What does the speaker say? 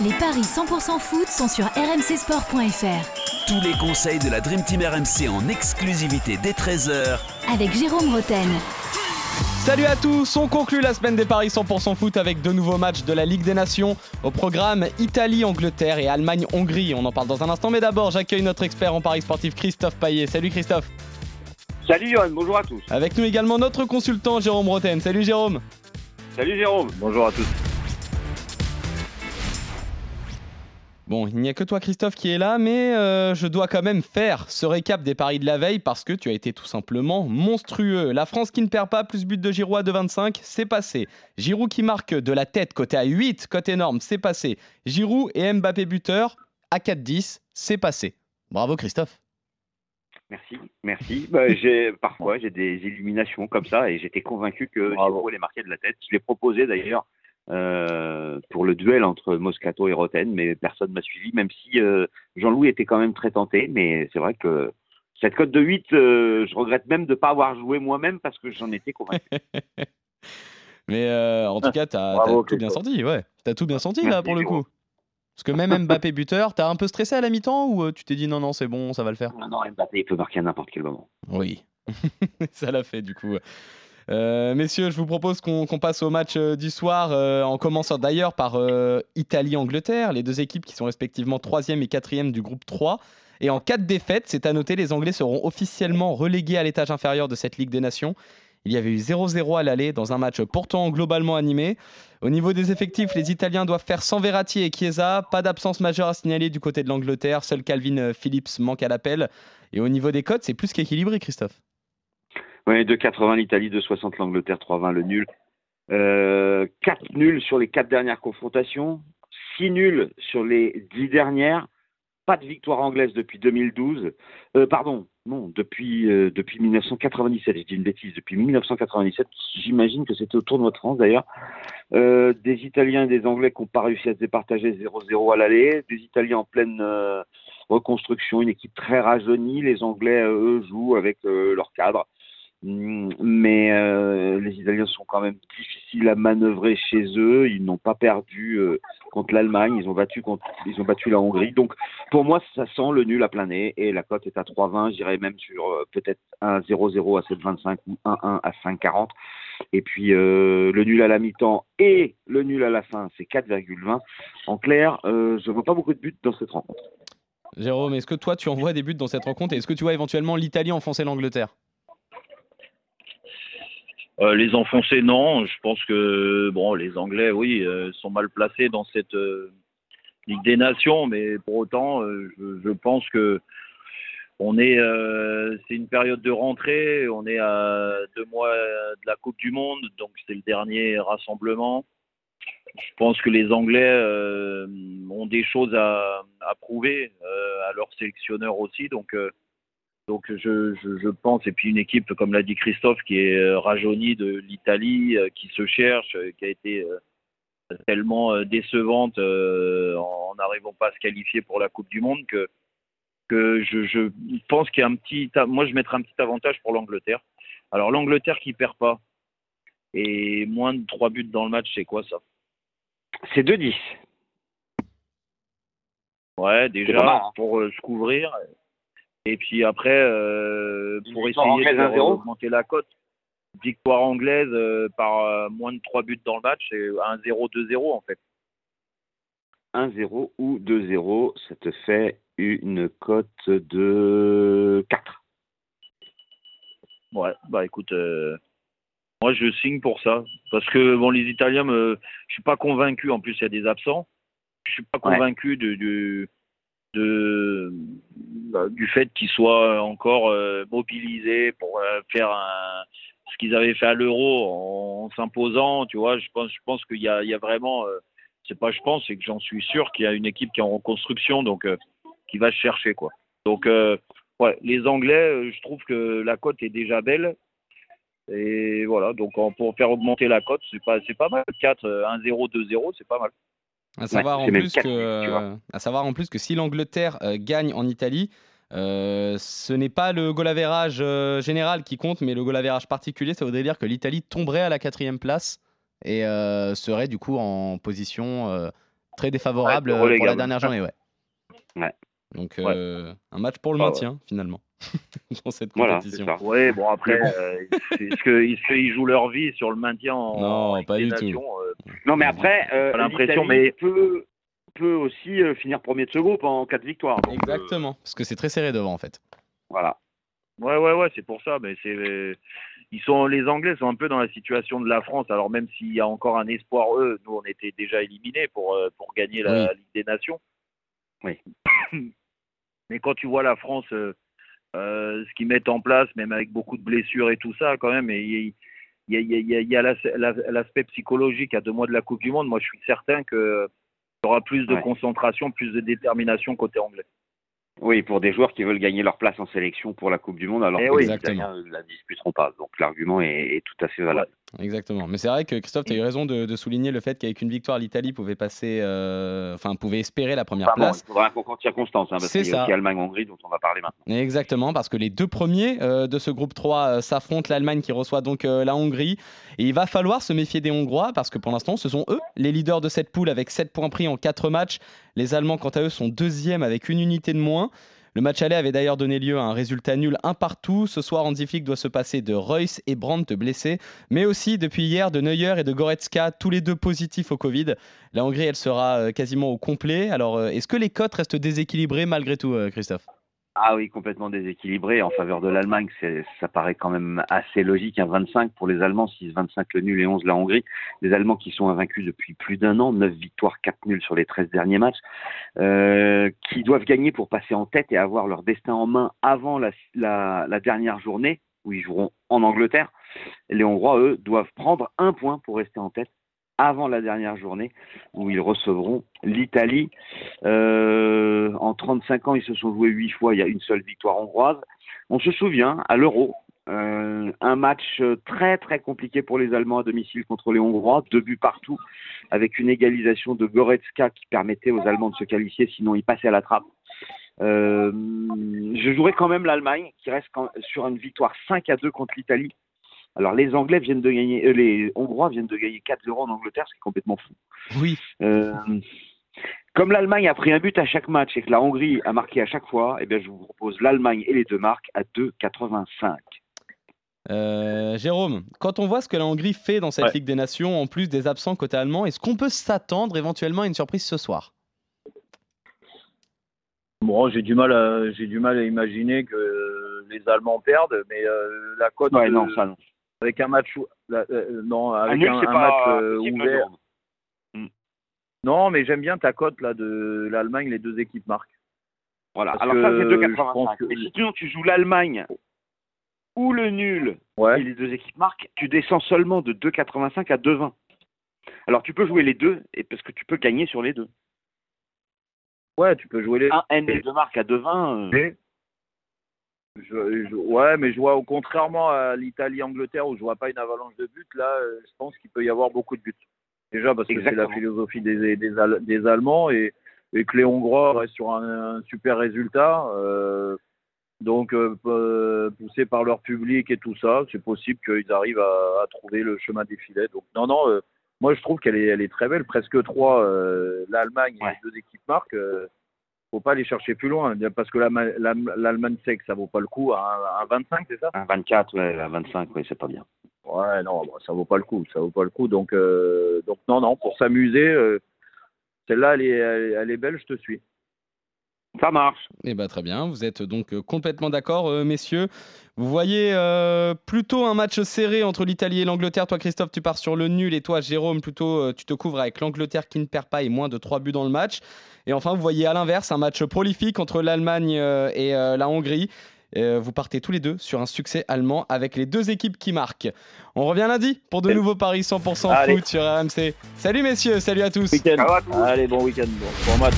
Les paris 100% foot sont sur rmcsport.fr. Tous les conseils de la Dream Team RMC en exclusivité dès 13h avec Jérôme Roten. Salut à tous, on conclut la semaine des paris 100% foot avec de nouveaux matchs de la Ligue des Nations au programme Italie-Angleterre et Allemagne-Hongrie. On en parle dans un instant, mais d'abord j'accueille notre expert en paris sportif Christophe Paillet. Salut Christophe. Salut Johan, bonjour à tous. Avec nous également notre consultant Jérôme Roten. Salut Jérôme. Salut Jérôme, bonjour à tous. Bon, il n'y a que toi Christophe qui est là, mais euh, je dois quand même faire ce récap des paris de la veille parce que tu as été tout simplement monstrueux. La France qui ne perd pas, plus but de Giroud à 2,25, c'est passé. Giroud qui marque de la tête, côté à 8, côté énorme, c'est passé. Giroud et Mbappé buteur à 4,10, c'est passé. Bravo Christophe. Merci, merci. Bah, j'ai, parfois, j'ai des illuminations comme ça et j'étais convaincu que Giroud allait marquer de la tête. Je l'ai proposé d'ailleurs euh, pour le duel entre Moscato et Roten, mais personne m'a suivi, même si euh, Jean-Louis était quand même très tenté. Mais c'est vrai que cette cote de 8, euh, je regrette même de ne pas avoir joué moi-même parce que j'en étais convaincu. mais en tout cas, tu as, tout bien senti, ouais. Tu as tout bien senti là pour le coup. Parce que même Mbappé buteur, t'as un peu stressé à la mi-temps ou tu t'es dit non, non, c'est bon, ça va le faire? Non, non, Mbappé, il peut marquer à n'importe quel moment. Oui, ça l'a fait du coup. Euh, messieurs, je vous propose qu'on passe au match euh, du soir, euh, en commençant d'ailleurs par Italie-Angleterre, les deux équipes qui sont respectivement 3e et 4e du groupe 3. Et en cas de défaite, c'est à noter, les Anglais seront officiellement relégués à l'étage inférieur de cette Ligue des Nations. Il y avait eu 0-0 à l'aller dans un match pourtant globalement animé. Au niveau des effectifs, les Italiens doivent faire sans Verratti et Chiesa. Pas d'absence majeure à signaler du côté de l'Angleterre. Seul Calvin Phillips manque à l'appel. Et au niveau des cotes, c'est plus qu'équilibré, Christophe. Oui, 2,80 l'Italie, 2,60 l'Angleterre, 3,20 le nul. Euh, 4 nuls sur les 4 dernières confrontations, 6 nuls sur les 10 dernières, pas de victoire anglaise depuis 2012. Euh, pardon, non, depuis, euh, depuis 1997, je dis une bêtise, depuis 1997, j'imagine que c'était au tournoi de France d'ailleurs. Euh, des Italiens et des Anglais qui n'ont pas réussi à se départager 0-0 à l'aller, des Italiens en pleine reconstruction, une équipe très rajeunie, les Anglais, eux, jouent avec leur cadre. Mm, mais euh, les Italiens sont quand même difficiles à manœuvrer chez eux. Ils n'ont pas perdu euh, contre l'Allemagne. Ils ont battu contre, ils ont battu la Hongrie. Donc pour moi, ça sent le nul à plein nez et la cote est à 3,20. J'irais même sur euh, peut-être un 0-0 à 7,25 ou 1-1 à 5,40. Et puis le nul à la mi-temps et le nul à la fin, c'est 4,20. En clair, je ne vois pas beaucoup de buts dans cette rencontre. Jérôme, est-ce que toi tu envoies des buts dans cette rencontre? Et est-ce que tu vois éventuellement l'Italie enfoncer l'Angleterre? Euh, les enfoncer, non. Je pense que bon, les Anglais, oui, euh, sont mal placés dans cette euh, Ligue des Nations, mais pour autant, je, je, pense que on est, c'est une période de rentrée. On est à deux mois de la Coupe du Monde, donc c'est le dernier rassemblement. Je pense que les Anglais ont des choses à, à prouver à leurs sélectionneurs aussi, donc donc je, je, je, pense, et puis une équipe, comme l'a dit Christophe, qui est euh, rajeunie de l'Italie, euh, qui se cherche, euh, qui a été tellement décevante en n'arrivant pas à se qualifier pour la Coupe du Monde que, que je, je pense qu'il y a un petit... Moi, je mettrais un petit avantage pour l'Angleterre. Alors l'Angleterre qui perd pas, et moins de 3 buts dans le match, c'est quoi ça? C'est 2-10. Ouais, déjà, hein. pour se couvrir. Et puis après, euh, pour essayer d'augmenter la cote, victoire anglaise euh, par euh, moins de 3 buts dans le match, c'est 1-0, 2-0 en fait. 1-0 ou 2-0, ça te fait une cote de 4. Ouais, bah écoute, moi je signe pour ça. Parce que bon, les Italiens, je suis pas convaincu, en plus il y a des absents, je suis pas convaincu de, de bah, du fait qu'ils soient encore euh, mobilisés pour euh, faire ce qu'ils avaient fait à l'euro en, s'imposant. Tu vois, je pense, je pense qu'il y y a vraiment, euh, c'est pas je pense, c'est que j'en suis sûr qu'il y a une équipe qui est en reconstruction, donc qui va chercher quoi. Donc ouais, les Anglais, je trouve que la cote est déjà belle. Et voilà, donc pour faire augmenter la cote, c'est pas, c'est pas mal. 4, 1, 0, 2, 0, c'est pas mal. À savoir, en plus que, à savoir en plus que si l'Angleterre euh, gagne en Italie, euh, ce n'est pas le goal average euh, général qui compte, mais le goal average particulier. Ça voudrait dire que l'Italie tomberait à la quatrième place et serait du coup en position très défavorable Ouais, euh, pour la dernière journée. Ouais. Ouais. Donc, Ouais. euh, un match pour le Ah ouais. maintien, finalement, dans cette Voilà, compétition. ça. Oui, bon après, euh, est-ce qu'ils jouent leur vie sur le maintien en, Non, en pas du tout. Euh, Non, mais après, euh, l'impression, mais- peut, peut aussi euh, finir premier de ce groupe en cas de victoire. Donc, euh, Exactement, parce que c'est très serré devant, en fait. voilà. Ouais, ouais, ouais, c'est pour ça. Mais c'est, ils sont, les Anglais sont un peu dans la situation de la France. Alors même s'il y a encore un espoir, eux, nous on était déjà éliminés pour euh, pour gagner la Oui. Ligue des Nations. Oui. Mais quand tu vois la France, euh, euh, ce qu'ils mettent en place, même avec beaucoup de blessures et tout ça, quand même, il y a, l'aspect psychologique à deux mois de la Coupe du Monde. Moi, je suis certain que y aura plus de Ouais. concentration, plus de détermination côté anglais. Oui, pour des joueurs qui veulent gagner leur place en sélection pour la Coupe du Monde, alors Eh que oui. les Italiens ne la disputeront pas. Donc l'argument est, est tout à fait valable. Exactement. Mais c'est vrai que Christophe, tu as eu raison de, de souligner le fait qu'avec une victoire, l'Italie pouvait passer, euh, enfin, pouvait espérer la première place. il faudra un concours de circonstances, hein, parce C'est qu'il y a Allemagne-Hongrie dont on va parler maintenant. Exactement, parce que les deux premiers euh, de ce groupe 3 euh, s'affrontent, l'Allemagne qui reçoit donc la Hongrie. Et il va falloir se méfier des Hongrois, parce que pour l'instant, ce sont eux les leaders de cette poule avec 7 points pris en 4 matchs. Les Allemands, quant à eux, sont deuxièmes avec une unité de moins. Le match aller avait d'ailleurs donné lieu à un résultat nul un partout. Ce soir, Hansi Flick doit se passer de Reus et Brandt blessés, mais aussi depuis hier de Neuer et de Goretzka, tous les deux positifs au Covid. La Hongrie, elle sera euh, quasiment au complet. Alors, euh, est-ce que les cotes restent déséquilibrées malgré tout, euh, Christophe? Ah oui, complètement déséquilibré en faveur de l'Allemagne. Ça paraît quand même assez logique. Un 25 pour les Allemands, 6-25 le nul et 11 la Hongrie. Les Allemands qui sont invaincus depuis plus d'un an, 9 victoires, 4 nuls sur les 13 derniers matchs, euh, qui doivent gagner pour passer en tête et avoir leur destin en main avant la, la, la dernière journée où ils joueront en Angleterre. Les Hongrois, eux, doivent prendre un point pour rester en tête avant la dernière journée où ils recevront l'Italie. Euh, en 35 ans, ils se sont joués 8 fois, il y a une seule victoire hongroise. On se souvient, à l'Euro, euh, un match très très compliqué pour les Allemands à domicile contre les Hongrois, deux buts partout, avec une égalisation de Goretzka qui permettait aux Allemands de se qualifier, sinon ils passaient à la trappe. Euh, je jouerais quand même l'Allemagne, qui reste sur une victoire 5 à 2 contre l'Italie. Alors les Anglais viennent de gagner, euh, les Hongrois viennent de gagner 4-0 en Angleterre, ce qui est complètement fou. Oui. Euh, comme l'Allemagne a pris un but à chaque match et que la Hongrie a marqué à chaque fois, eh bien, je vous propose l'Allemagne et les deux marques à 2,85. Euh, Jérôme, quand on voit ce que la Hongrie fait dans cette Ouais. Ligue des Nations, en plus des absents côté allemand, est-ce qu'on peut s'attendre éventuellement à une surprise ce soir? Bon, j'ai du mal à j'ai du mal à imaginer que les Allemands perdent, mais euh, la cote Ouais, non, ça non. Avec un match euh, non Un avec nul, un, match euh, ouvert. Jérôme. Non, mais j'aime bien ta cote là de l'Allemagne, les deux équipes marquent. Voilà. Parce Alors ça, c'est je 2,85. pense que- Mais si tu joues l'Allemagne ou le nul et les deux équipes marquent, tu descends seulement de 2,85 à 2,20. Alors tu peux jouer les deux, et parce que tu peux gagner sur les deux. Ouais, tu peux jouer les Un N et deux marques à 2,20. euh, Mais- Je, je- ouais, mais je vois, contrairement à l'Italie-Angleterre où je vois pas une avalanche de buts, là, euh, je pense qu'il peut y avoir beaucoup de buts. Déjà parce que c'est la philosophie des, des, Al- des Allemands et, et que les Hongrois restent sur un, un super résultat. euh, donc, euh, p- poussés par leur public et tout ça, c'est possible qu'ils arrivent à, à trouver le chemin des filets. Donc, non, non, euh, moi je trouve qu'elle est, elle est très belle. Presque trois, euh, l'Allemagne et les deux équipes marquent. Faut pas aller chercher plus loin, parce que l'Allemagne que ça vaut pas le coup à un, à 25, c'est ça? Un 24, ouais, à 25, ouais, c'est pas bien. Ouais, non, bon, ça vaut pas le coup, ça vaut pas le coup. Donc, euh, donc non, non, pour s'amuser, euh, celle-là, elle est, elle, elle est belle, je te suis. Ça marche. Eh ben, très bien, vous êtes donc euh, complètement d'accord, euh, messieurs. Vous voyez euh, plutôt un match serré entre l'Italie et l'Angleterre. Toi, Christophe, tu pars sur le nul et toi, Jérôme, plutôt euh, tu te couvres avec l'Angleterre qui ne perd pas et moins de 3 buts dans le match. Et enfin, vous voyez à l'inverse un match prolifique entre l'Allemagne euh, et euh, la Hongrie. Euh, vous partez tous les deux sur un succès allemand avec les deux équipes qui marquent. On revient lundi pour de nouveaux paris 100% Allez. foot sur RMC. Salut messieurs, salut à tous. Week-end. Allez, bon week-end, bon, bon match.